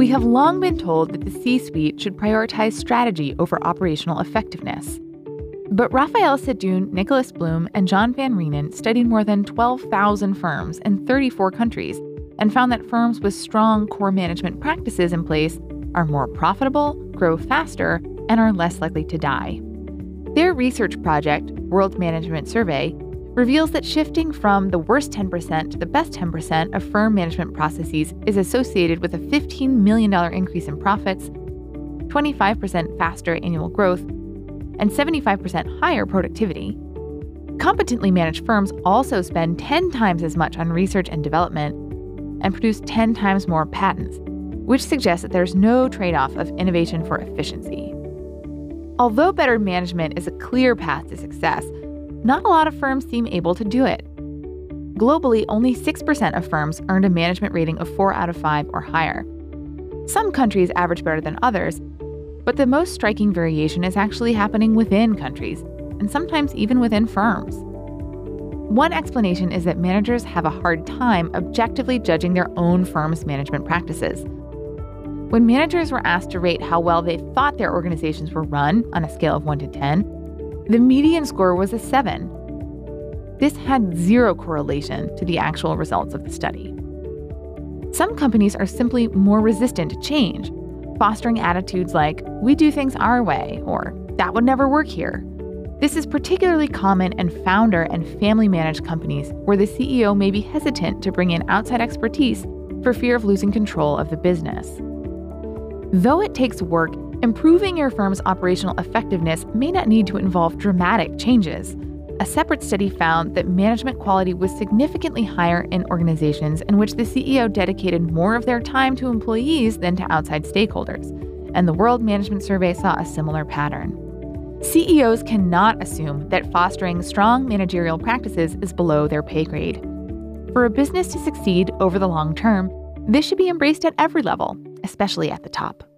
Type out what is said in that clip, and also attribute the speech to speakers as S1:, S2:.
S1: We have long been told that the C suite should prioritize strategy over operational effectiveness. But Raffaella Sadun, Nicholas Bloom, and John Van Reenen studied more than 12,000 firms in 34 countries and found that firms with strong core management practices in place are more profitable, grow faster, and are less likely to die. Their research project, World Management Survey, reveals that shifting from the worst 10% to the best 10% of firm management processes is associated with a $15 million increase in profits, 25% faster annual growth, and 75% higher productivity. Competently managed firms also spend 10 times as much on research and development and produce 10 times more patents, which suggests that there's no trade off of innovation for efficiency. Although better management is a clear path to success, not a lot of firms seem able to do it. Globally, only 6% of firms earned a management rating of 4 out of 5 or higher. Some countries average better than others, but the most striking variation is actually happening within countries, and sometimes even within firms. One explanation is that managers have a hard time objectively judging their own firm's management practices. When managers were asked to rate how well they thought their organizations were run on a scale of 1 to 10, the median score was a 7. This had zero correlation to the actual results of the study. Some companies are simply more resistant to change, fostering attitudes like, we do things our way, or that would never work here. This is particularly common in founder and family managed companies where the CEO may be hesitant to bring in outside expertise for fear of losing control of the business. Though it takes work Improving your firm's operational effectiveness may not need to involve dramatic changes. A separate study found that management quality was significantly higher in organizations in which the CEO dedicated more of their time to employees than to outside stakeholders, and the World Management Survey saw a similar pattern. CEOs cannot assume that fostering strong managerial practices is below their pay grade. For a business to succeed over the long term, this should be embraced at every level, especially at the top.